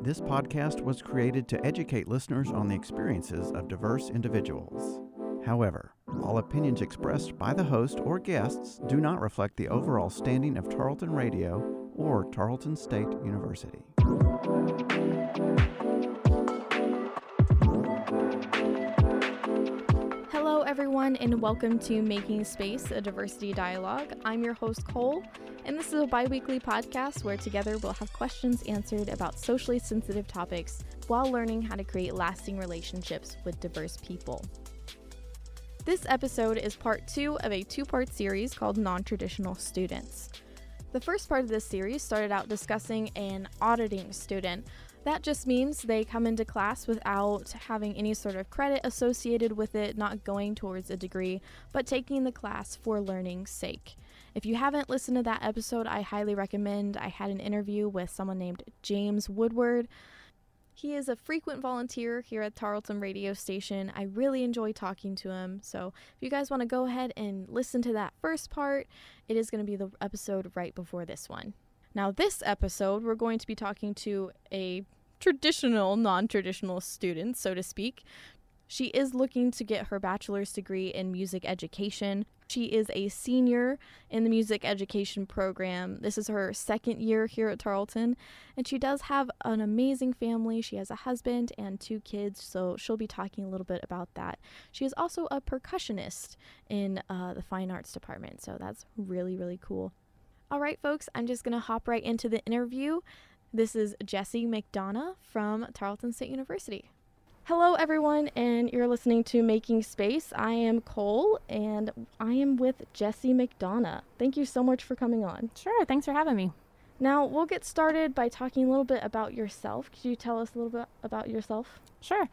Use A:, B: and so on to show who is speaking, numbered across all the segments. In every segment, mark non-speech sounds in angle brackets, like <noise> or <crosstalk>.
A: This podcast was created to educate listeners on the experiences of diverse individuals. However, all opinions expressed by the host or guests do not reflect the overall standing of Tarleton Radio or Tarleton State University.
B: Hello, everyone, and welcome to Making Space, a diversity dialogue. I'm your host, Cole, and this is a bi weekly podcast where together we'll have questions answered about socially sensitive topics while learning how to create lasting relationships with diverse people. This episode is part two of a two part series called Non Traditional Students. The first part of this series started out discussing an auditing student. That just means they come into class without having any sort of credit associated with it, not going towards a degree, but taking the class for learning's sake. If you haven't listened to that episode, I highly recommend. I had an interview with someone named James Woodward. He is a frequent volunteer here at Tarleton Radio Station. I really enjoy talking to him. So, if you guys want to go ahead and listen to that first part, it is going to be the episode right before this one. Now, this episode, we're going to be talking to a traditional, non traditional student, so to speak. She is looking to get her bachelor's degree in music education. She is a senior in the music education program. This is her second year here at Tarleton, and she does have an amazing family. She has a husband and two kids, so she'll be talking a little bit about that. She is also a percussionist in uh, the fine arts department, so that's really, really cool. All right, folks, I'm just going to hop right into the interview. This is Jessie McDonough from Tarleton State University. Hello, everyone, and you're listening to Making Space. I am Cole, and I am with Jesse McDonough. Thank you so much for coming on.
C: Sure, thanks for having me.
B: Now, we'll get started by talking a little bit about yourself. Could you tell us a little bit about yourself?
C: Sure.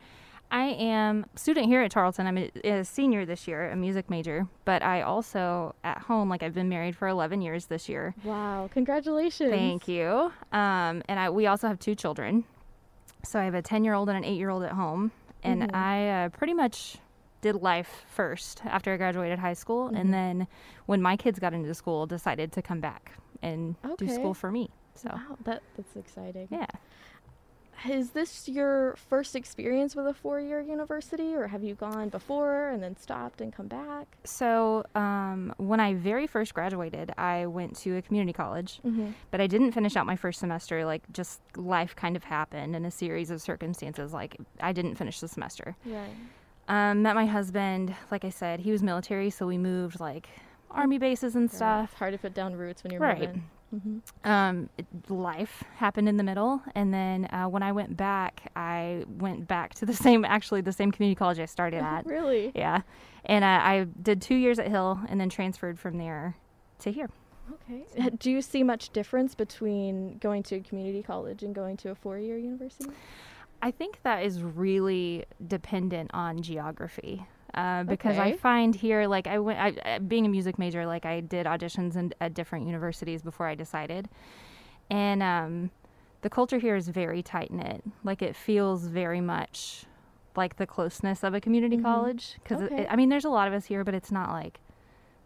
C: I am a student here at Tarleton. I'm a, a, senior this year, a music major, but I also at home, like I've been married for 11 years this year.
B: Wow, congratulations.
C: Thank you. Um, and I, we also have two children. So I have a 10 year old and an 8 year old at home. And mm-hmm. I uh, pretty much did life first after I graduated high school. Mm-hmm. And then when my kids got into school, decided to come back and okay. do school for me. So
B: wow, that, that's exciting.
C: Yeah
B: is this your first experience with a four year university, or have you gone before and then stopped and come back?
C: So, um, when I very first graduated, I went to a community college, mm-hmm. but I didn't finish out my first semester. Like, just life kind of happened in a series of circumstances. Like, I didn't finish the semester.
B: Right.
C: Um, met my husband. Like I said, he was military, so we moved like army bases and stuff.
B: It's hard to put down roots when you're
C: right.
B: moving.
C: Mm-hmm. Um, it, life happened in the middle, and then uh, when I went back, I went back to the <laughs> same, actually the same community college I started <laughs> at.
B: really?
C: Yeah, and uh, I did two years at Hill, and then transferred from there to here.
B: Okay. So. Do you see much difference between going to a community college and going to a four-year university?
C: I think that is really dependent on geography. Uh, because okay. I find here, like I went, I, being a music major, like I did auditions in, at different universities before I decided, and um, the culture here is very tight knit. Like it feels very much like the closeness of a community mm-hmm. college. Because okay. I mean, there's a lot of us here, but it's not like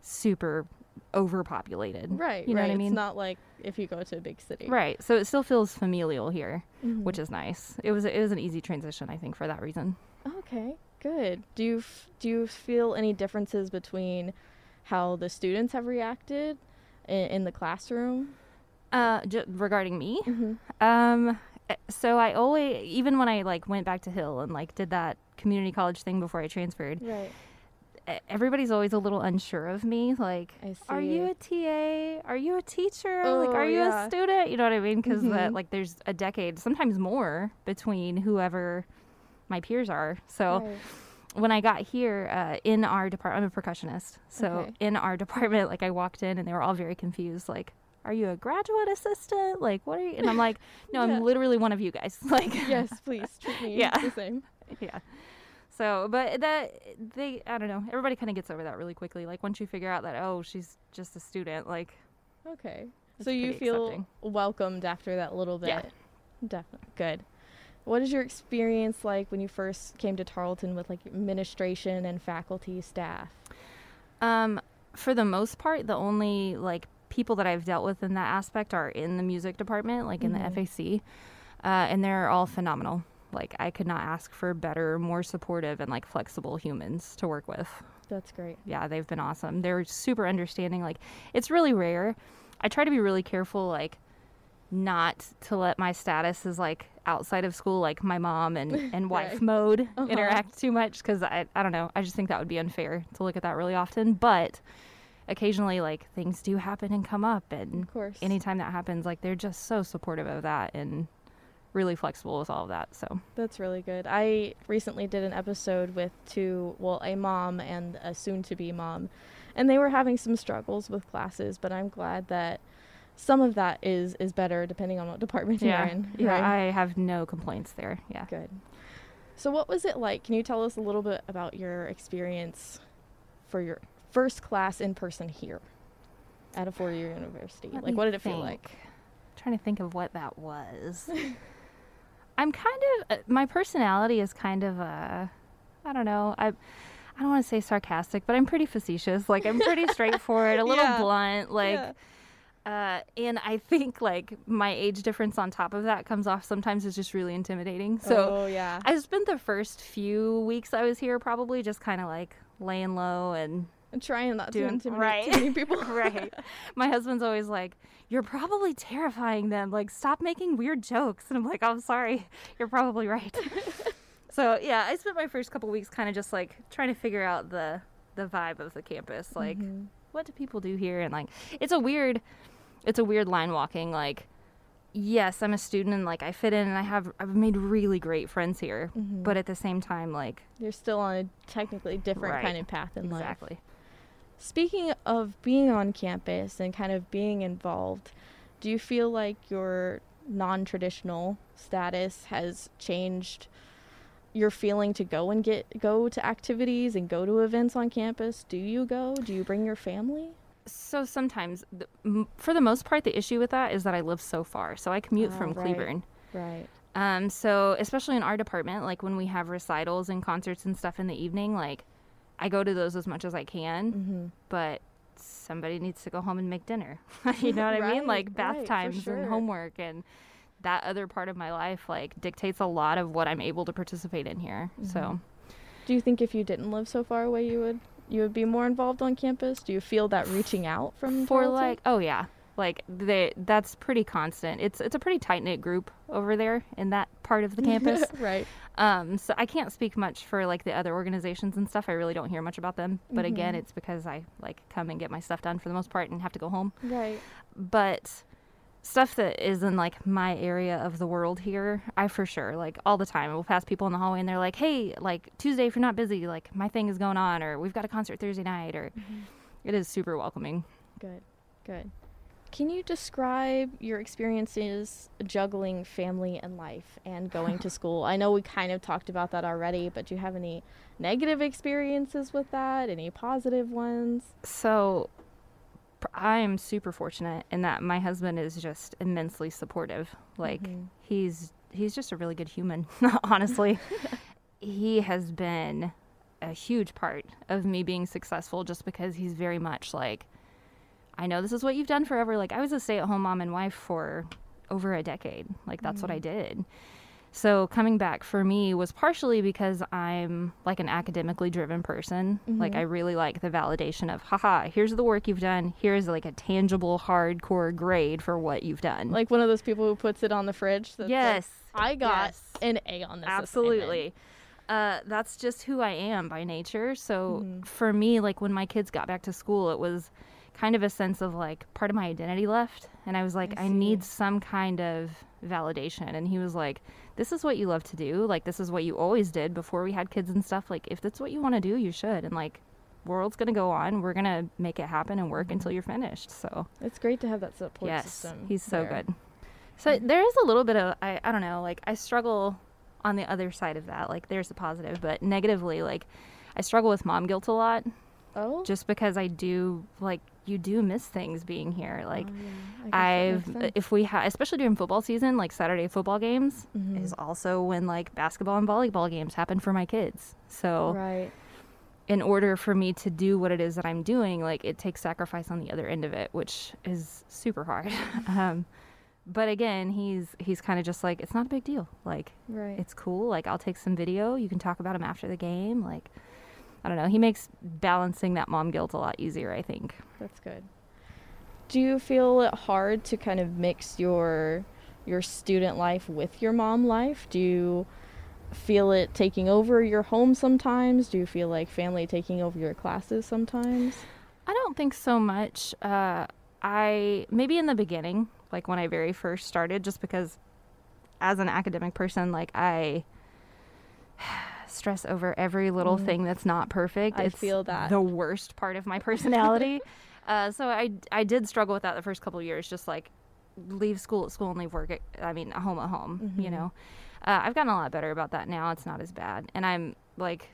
C: super overpopulated.
B: Right.
C: You know
B: right.
C: what I mean?
B: It's not like if you go to a big city.
C: Right. So it still feels familial here, mm-hmm. which is nice. It was it was an easy transition, I think, for that reason.
B: Okay. Good. Do you f- do you feel any differences between how the students have reacted in, in the classroom?
C: Uh, j- regarding me, mm-hmm. um, eh, so I always, even when I like went back to Hill and like did that community college thing before I transferred,
B: right.
C: Everybody's always a little unsure of me. Like, are you a TA? Are you a teacher?
B: Oh,
C: like, are you
B: yeah.
C: a student? You know what I mean? Because mm-hmm. like, there's a decade, sometimes more, between whoever my peers are. So right. when I got here uh, in our department, I'm a percussionist. So okay. in our <laughs> department, like I walked in and they were all very confused. Like, are you a graduate assistant? Like, what are you? And I'm like, no, <laughs> yeah. I'm literally one of you guys. <laughs> like,
B: yes, please treat me
C: yeah.
B: the same.
C: Yeah. So, but that they, I don't know. Everybody kind of gets over that really quickly. Like once you figure out that, oh, she's just a student. Like,
B: okay. So you feel accepting. welcomed after that little bit.
C: Yeah.
B: Definitely. Good. What is your experience like when you first came to Tarleton with like administration and faculty staff?
C: Um, for the most part, the only like people that I've dealt with in that aspect are in the music department, like mm-hmm. in the mm-hmm. FAC. uh, and they're all phenomenal. Like I could not ask for better, more supportive, and like flexible humans to work with.
B: That's great.
C: Yeah, they've been awesome. They're super understanding. Like it's really rare. I try to be really careful, like not to let my status as like outside of school, like my mom and, <laughs> and wife right. mode, uh-huh. interact too much because I I don't know. I just think that would be unfair to look at that really often. But occasionally, like things do happen and come up, and
B: of course,
C: anytime that happens, like they're just so supportive of that and really flexible with all of that. So
B: that's really good. I recently did an episode with two, well, a mom and a soon-to-be mom, and they were having some struggles with classes. But I'm glad that some of that is is better depending on what department
C: yeah.
B: you're in.
C: Yeah, right? I have no complaints there. Yeah,
B: good. So what was it like? Can you tell us a little bit about your experience for your first class in person here at a four-year university?
C: Let
B: like, what did it
C: think.
B: feel like?
C: I'm trying to think of what that was. <laughs> I'm kind of uh, my personality is kind of a I don't know. I I don't want to say sarcastic, but I'm pretty facetious. Like I'm pretty <laughs> straightforward, a little yeah. blunt, like yeah. Uh, and I think like my age difference on top of that comes off sometimes is just really intimidating. So
B: oh, yeah.
C: I spent the first few weeks I was here probably just kind of like laying low and
B: trying not doing, to intimidate
C: right.
B: too many people. <laughs>
C: right. My husband's always like, "You're probably terrifying them. Like, stop making weird jokes." And I'm like, "I'm sorry. You're probably right." <laughs> so yeah, I spent my first couple weeks kind of just like trying to figure out the the vibe of the campus. Like, mm-hmm. What do people do here? And like, it's a weird, it's a weird line walking. Like, yes, I'm a student and like I fit in and I have I've made really great friends here. Mm-hmm. But at the same time, like
B: you're still on a technically different
C: right.
B: kind of path in
C: exactly.
B: life.
C: Exactly.
B: Speaking of being on campus and kind of being involved, do you feel like your non traditional status has changed your feeling to go and get go to activities and go to events on campus? Do you go? Do you bring your family?
C: So sometimes, for the most part, the issue with that is that I live so far. So I commute oh, from
B: right.
C: Cleburne.
B: Right.
C: Um, so especially in our department, like when we have recitals and concerts and stuff in the evening, like I go to those as much as I can,
B: mm-hmm.
C: but somebody needs to go home and make dinner. <laughs> <laughs> you know what
B: right,
C: I mean? Like bath
B: right,
C: times
B: sure.
C: and homework and that other part of my life like dictates a lot of what I'm able to participate in here. Mm-hmm. So
B: do you think if you didn't live so far away you would you would be more involved on campus? Do you feel that reaching out from
C: for like oh yeah. Like they that's pretty constant. It's it's a pretty tight knit group over there in that part of the <laughs> campus.
B: right.
C: Um, so I can't speak much for like the other organizations and stuff. I really don't hear much about them. But mm-hmm. again, it's because I like come and get my stuff done for the most part and have to go home.
B: Right.
C: But stuff that is in like my area of the world here, I for sure like all the time. We'll pass people in the hallway and they're like, "Hey, like Tuesday if you're not busy, like my thing is going on, or we've got a concert Thursday night, or mm-hmm. it is super welcoming."
B: Good, good. Can you describe your experiences juggling family and life and going to <laughs> school? I know we kind of talked about that already, but do you have any negative experiences with that? Any positive ones?
C: So, I am super fortunate in that my husband is just immensely supportive. Like mm-hmm. he's he's just a really good human, <laughs> honestly. he has been a huge part of me being successful just because he's very much like I know this is what you've done forever. Like I was a stay-at-home mom and wife for over a decade. Like that's mm. what I mm. did. So coming back for me was partially because I'm like an academically driven person. Mm-hmm. Like I really like the validation of, haha, here's the work you've done. Here's like a tangible, hardcore grade for what you've done.
B: Like one of those people who puts it on the fridge.
C: yes,
B: like, I got
C: yes.
B: an A on this.
C: Absolutely. Uh, that's just who I am by nature. So mm-hmm. for me, like when my kids got back to school, it was kind of a sense of like part of my identity left. And I was like, I, I need some kind of validation. And he was like, This is what you love to do. Like, this is what you always did before we had kids and stuff. Like, if that's what you want to do, you should. And like, world's gonna go on. We're gonna make it happen and work mm-hmm. until you're finished. So
B: it's great to have that support
C: yes,
B: system.
C: He's so there. good. So mm-hmm. there is a little bit of I, I don't know, like I struggle on the other side of that. Like there's a positive, but negatively, like I struggle with mom guilt a lot.
B: Oh.
C: Just because I do like you do miss things being here. Like
B: oh, yeah.
C: I've if we have especially during football season, like Saturday football games
B: mm-hmm.
C: is also when like basketball and volleyball games happen for my kids. So
B: Right.
C: In order for me to do what it is that I'm doing, like it takes sacrifice on the other end of it, which is super hard. <laughs> um, but again, he's he's kind of just like it's not a big deal. Like
B: right.
C: it's cool. Like I'll take some video. You can talk about him after the game. Like I don't know. He makes balancing that mom guilt a lot easier, I think.
B: That's good. Do you feel it hard to kind of mix your your student life with your mom life? Do you feel it taking over your home sometimes? Do you feel like family taking over your classes sometimes?
C: I don't think so much. Uh, I maybe in the beginning, like when I very first started, just because as an academic person, like I stress over every little mm. thing that's not perfect.
B: I
C: it's
B: feel that
C: the worst part of my personality. <laughs> uh, so I I did struggle with that the first couple years, just like leave school at school and leave work at I mean home at home. Mm-hmm. You know, uh, I've gotten a lot better about that now. It's not as bad, and I'm like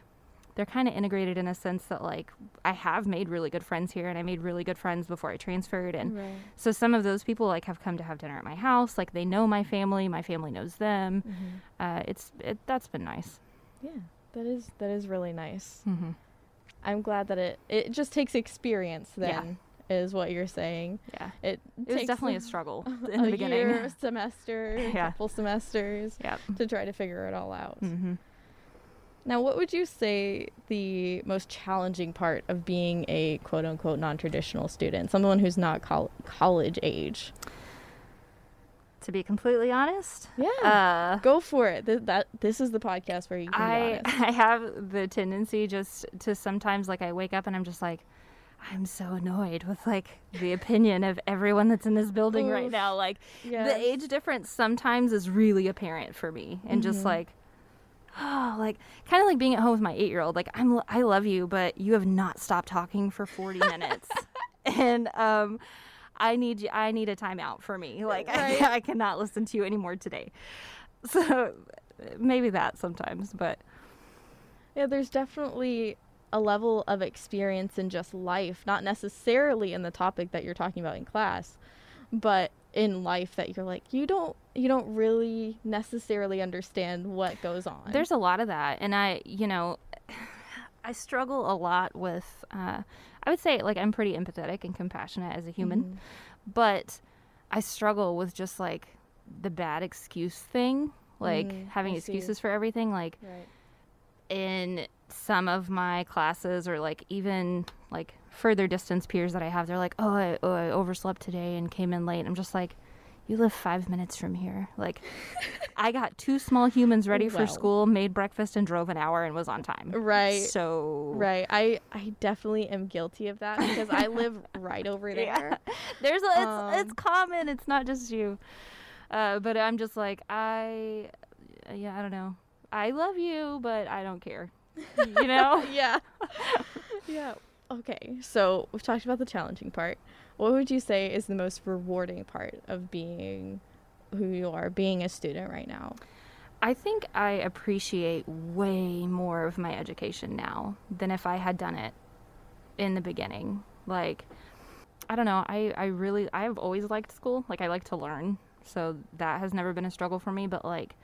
C: they're kind of integrated in a sense that like I have made really good friends here and I made really good friends before I transferred and right. so some of those people like have come to have dinner at my house like they know my family my family knows them mm-hmm. uh, it's it, that's been nice
B: yeah that is that is really nice
C: mm-hmm.
B: I'm glad that it it just takes experience then yeah. is what you're saying
C: yeah
B: it,
C: it was definitely a, <laughs> a struggle in the beginning
B: year, <laughs> semester yeah. couple semesters
C: yep.
B: to try to figure it all out
C: mm-hmm.
B: Now, what would you say the most challenging part of being a quote unquote non traditional student, someone who's not col- college age?
C: To be completely honest,
B: yeah, uh, go for it. Th- that this is the podcast where you can
C: I <laughs> I have the tendency just to sometimes like I wake up and I'm just like, I'm so annoyed with like the <laughs> opinion of everyone that's in this building Oof. right now. Like yes. the age difference sometimes is really apparent for me, and mm-hmm. just like oh, <gasps> like kind of like being at home with my eight year old. Like I'm, I love you, but you have not stopped talking for 40 minutes, <laughs> and um, I need you. I need a timeout for me. <laughs> Like <laughs> right. I, I cannot listen to you anymore today. <laughs> So maybe that sometimes, but
B: yeah, there's definitely a level of experience in just life, not necessarily in the topic that you're talking about in class, but in life that you're like you don't you don't really necessarily understand what goes on.
C: There's a lot of that, and I you know I struggle a lot with. Uh, I would say like I'm pretty empathetic and compassionate as a human, mm-hmm. but I struggle with just like the bad excuse thing, like mm, having I excuses see. for everything, like.
B: Right.
C: In some of my classes, or like even like further distance peers that I have, they're like, "Oh, I, oh, I overslept today and came in late." I'm just like, "You live five minutes from here." Like, <laughs> I got two small humans ready for school, made breakfast, and drove an hour and was on time.
B: Right.
C: So.
B: Right. I I definitely am guilty of that because I live <laughs> right over there. Yeah. <laughs>
C: There's a, it's um, it's common. It's not just you. Uh, but I'm just like I, yeah, I don't know. I love you, but I don't care. You know?
B: yeah. yeah. Okay, so we've talked about the challenging part. What would you say is the most rewarding part of being who you are, being a student right now?
C: I think I appreciate way more of my education now than if I had done it in the beginning. Like, I don't know, I, I really, I've always liked school. Like, I like to learn. So that has never been a struggle for me. But, like,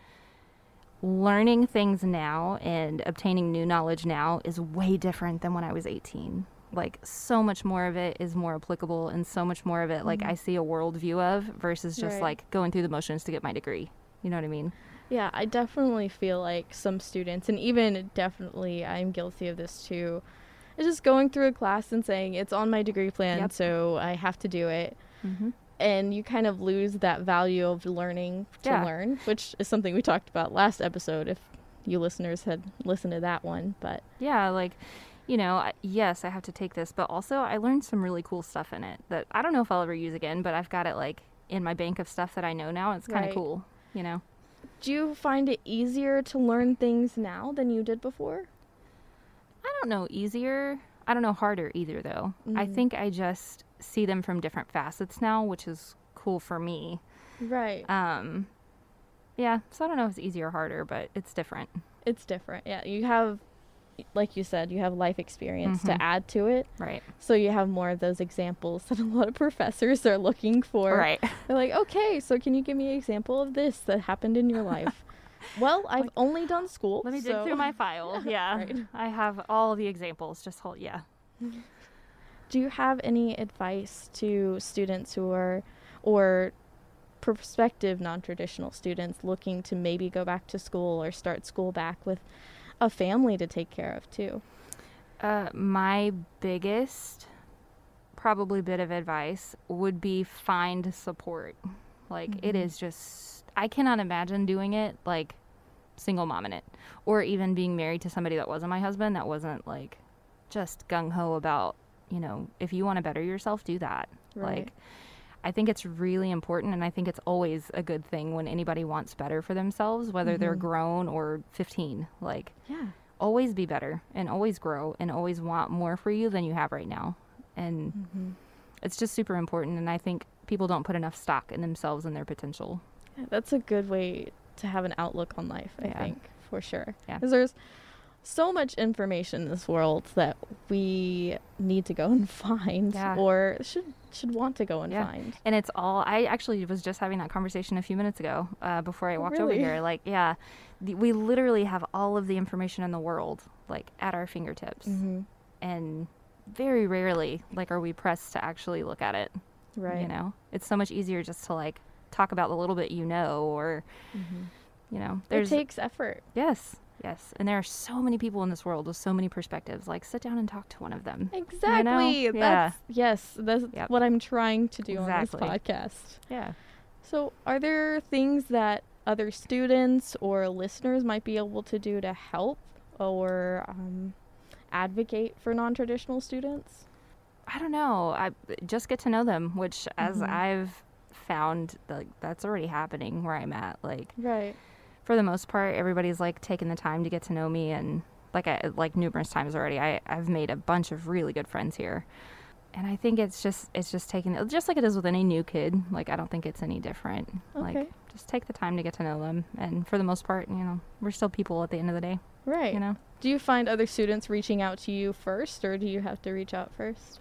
C: learning things now and obtaining new knowledge now is way different than when I was 18. Like so much more of it is more applicable and so much more of it like mm-hmm. I see a world view of versus just right. like going through the motions to get my degree. You know what I mean?
B: Yeah, I definitely feel like some students and even definitely I'm guilty of this too. Is just going through a class and saying it's on my degree plan, yep. so I have to do it.
C: Mm-hmm
B: and you kind of lose that value of learning to yeah. learn, which is something we talked about last episode. If you listeners had listened to that one, but
C: yeah, like you know, yes, I have to take this, but also I learned some really cool stuff in it that I don't know if I'll ever use again, but I've got it like in my bank of stuff that I know now. It's kind of right. cool, you know.
B: Do you find it easier to learn things now than you did before?
C: I don't know, easier. I don't know harder either though. Mm. I think I just see them from different facets now, which is cool for me.
B: Right.
C: Um yeah, so I don't know if it's easier or harder, but it's different.
B: It's different. Yeah, you have like you said, you have life experience mm-hmm. to add to it.
C: Right.
B: So you have more of those examples <laughs> that a lot of professors are looking for.
C: Right. <laughs>
B: They're like, "Okay, so can you give me an example of this that happened in your life?" <laughs> well, I've like, only done school.
C: Let me so. dig through my file. yeah. Right. I have all the examples. Just hold, yeah.
B: Do you have any advice to students who are, or prospective non-traditional students looking to maybe go back to school or start school back with a family to take care of too?
C: Uh, my biggest probably bit of advice would be find support. Like mm-hmm. it is just I cannot imagine doing it like single mom in it or even being married to somebody that wasn't my husband that wasn't like just gung ho about, you know, if you want to better yourself, do that. Right. Like I think it's really important and I think it's always a good thing when anybody wants better for themselves, whether mm-hmm. they're grown or 15. Like
B: Yeah.
C: Always be better and always grow and always want more for you than you have right now. And mm-hmm. it's just super important and I think people don't put enough stock in themselves and their potential.
B: Yeah, that's a good way to have an outlook on life, I yeah. think, for sure.
C: Yeah.
B: Because there's so much information in this world that we need to go <laughs> and find
C: yeah.
B: or should should want to go and yeah. find.
C: And it's all I actually was just having that conversation a few minutes ago uh, before I walked
B: really?
C: over here. Like, yeah, the, we literally have all of the information in the world like at our fingertips,
B: mm-hmm.
C: and very rarely like are we pressed to actually look at it.
B: Right.
C: You know, it's so much easier just to like talk about the little bit you know, or mm-hmm. you know,
B: there's it takes effort.
C: Yes. Yes, and there are so many people in this world with so many perspectives. Like, sit down and talk to one of them.
B: Exactly.
C: You
B: know? That's, yeah. Yes, that's yep. what I'm trying to do
C: exactly.
B: on this podcast.
C: Yeah.
B: So, are there things that other students or listeners might be able to do to help or um, advocate for non-traditional students?
C: I don't know. I just get to know them, which, as mm-hmm. I've found, like that's already happening where I'm at. Like,
B: right
C: for the most part, everybody's like taking the time to get to know me, and like I like numerous times already, I I've made a bunch of really good friends here, and I think it's just it's just taking just like it is with any new kid. Like I don't think it's any different.
B: Okay.
C: Like just take the time to get to know them, and for the most part, you know, we're still people at the end of the day.
B: Right.
C: You know.
B: Do you find other students reaching out to you first, or do you have to reach out first?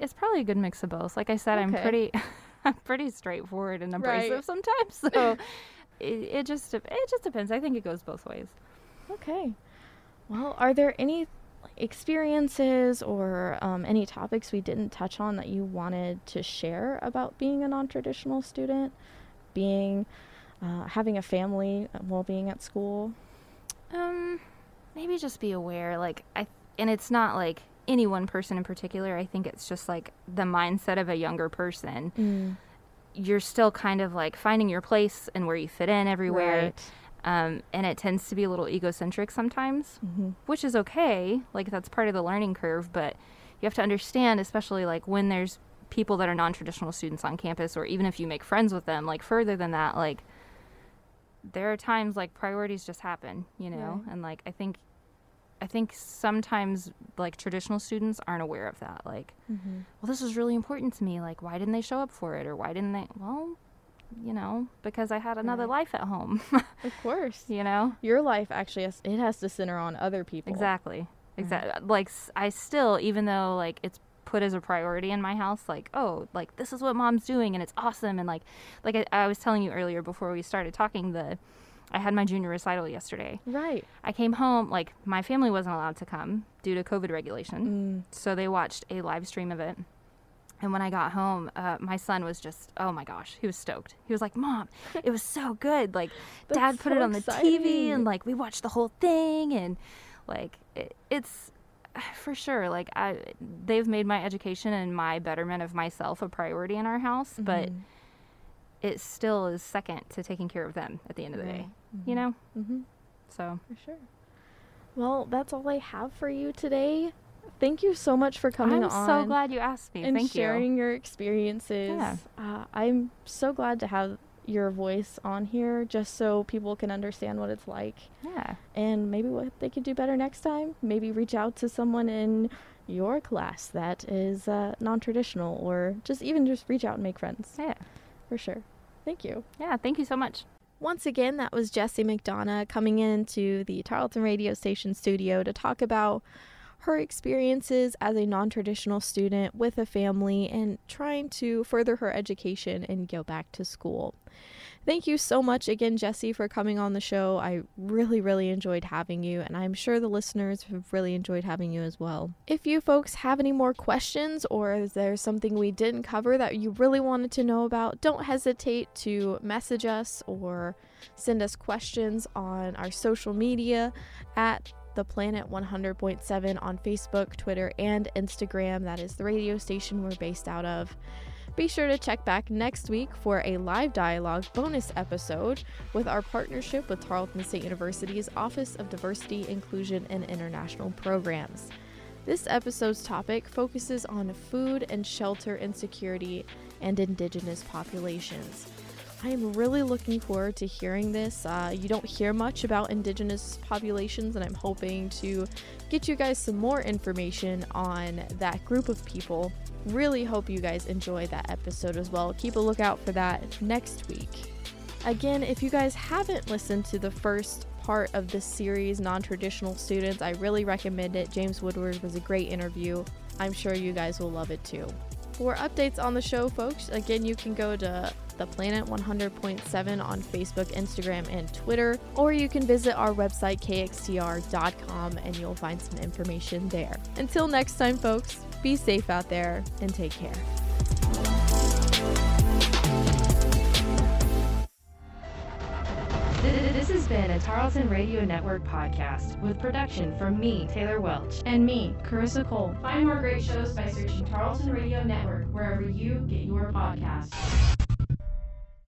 C: it's probably a good mix of both. Like I said, okay. I'm pretty, <laughs> I'm pretty straightforward and abrasive right. sometimes. <laughs> So <laughs> it, it just it just depends. I think it goes both ways.
B: Okay. Well, are there any experiences or um, any topics we didn't touch on that you wanted to share about being a non-traditional student, being uh, having a family while being at school?
C: Um, maybe just be aware. Like I, and it's not like any one person in particular. I think it's just like the mindset of a younger person.
B: Mm
C: you're still kind of like finding your place and where you fit in everywhere.
B: Right.
C: Um, and it tends to be a little egocentric sometimes,
B: mm-hmm.
C: which is okay. Like that's part of the learning curve, but you have to understand, especially like when there's people that are non-traditional students on campus, or even if you make friends with them, like further than that, like there are times like priorities just happen, you know,
B: right.
C: and like I think I think sometimes like traditional students aren't aware of that. Like,
B: mm-hmm.
C: well, this is really important to me. Like, why didn't they show up for it, or why didn't they? Well, you know, because I had another life at home. <laughs>
B: of course,
C: you know,
B: your life actually has it has to center on other people.
C: Exactly, exactly. Mm-hmm. Like, I still, even though like it's put as a priority in my house like oh like this is what mom's doing and it's awesome and like like I, I was telling you earlier before we started talking the I had my junior recital yesterday.
B: Right.
C: I came home, like, my family wasn't allowed to come due to COVID regulation.
B: Mm.
C: So they watched a live stream of it. And when I got home, uh, my son was just, oh my gosh, he was stoked. He was like, Mom, it was so good. Like, <laughs> Dad put
B: so
C: it on
B: exciting.
C: the TV and, like, we watched the whole thing. And, like, it, it's <sighs> for sure. Like, I, they've made my education and my betterment of myself a priority in our house. Mm-hmm. But, it still is second to taking care of them at the end of the day. Mm-hmm. You know?
B: Mm-hmm.
C: So.
B: For sure. Well, that's all I have for you today. Thank you so much for coming
C: I'm
B: on.
C: so glad you asked me.
B: And
C: Thank
B: sharing
C: you.
B: your experiences.
C: Yeah.
B: Uh, I'm so glad to have your voice on here just so people can understand what it's like.
C: Yeah.
B: And maybe what they could do better next time. Maybe reach out to someone in your class that is uh, non traditional or just even just reach out and make friends.
C: Yeah
B: for sure. Thank you.
C: Yeah, thank you so much.
B: Once again, that was Jessie McDonough coming into the Tarleton radio station studio to talk about her experiences as a non traditional student with a family and trying to further her education and go back to school. Thank you so much again, Jesse, for coming on the show. I really, really enjoyed having you, and I'm sure the listeners have really enjoyed having you as well. If you folks have any more questions or is there something we didn't cover that you really wanted to know about, don't hesitate to message us or send us questions on our social media at the Planet 100.7 on Facebook, Twitter, and Instagram. That is the radio station we're based out of. Be sure to check back next week for a live dialogue bonus episode with our partnership with Tarleton State University's Office of Diversity, Inclusion, and International Programs. This episode's topic focuses on food and shelter insecurity and Indigenous populations. I am really looking forward to hearing this. Uh, you don't hear much about Indigenous populations, and I'm hoping to get you guys some more information on that group of people Really hope you guys enjoy that episode as well. Keep a lookout for that next week. Again, if you guys haven't listened to the first part of this series, Non Traditional Students, I really recommend it. James Woodward was a great interview. I'm sure you guys will love it too. For updates on the show, folks, again, you can go to the Planet 100.7 on Facebook, Instagram, and Twitter, or you can visit our website, kxtr.com, and you'll find some information there. Until next time, folks, be safe out there and take care.
D: This has been a Tarleton Radio Network podcast with production from me, Taylor Welch.
B: And me, Carissa Cole.
D: Find more great shows by searching Tarleton Radio Network wherever you get your podcasts.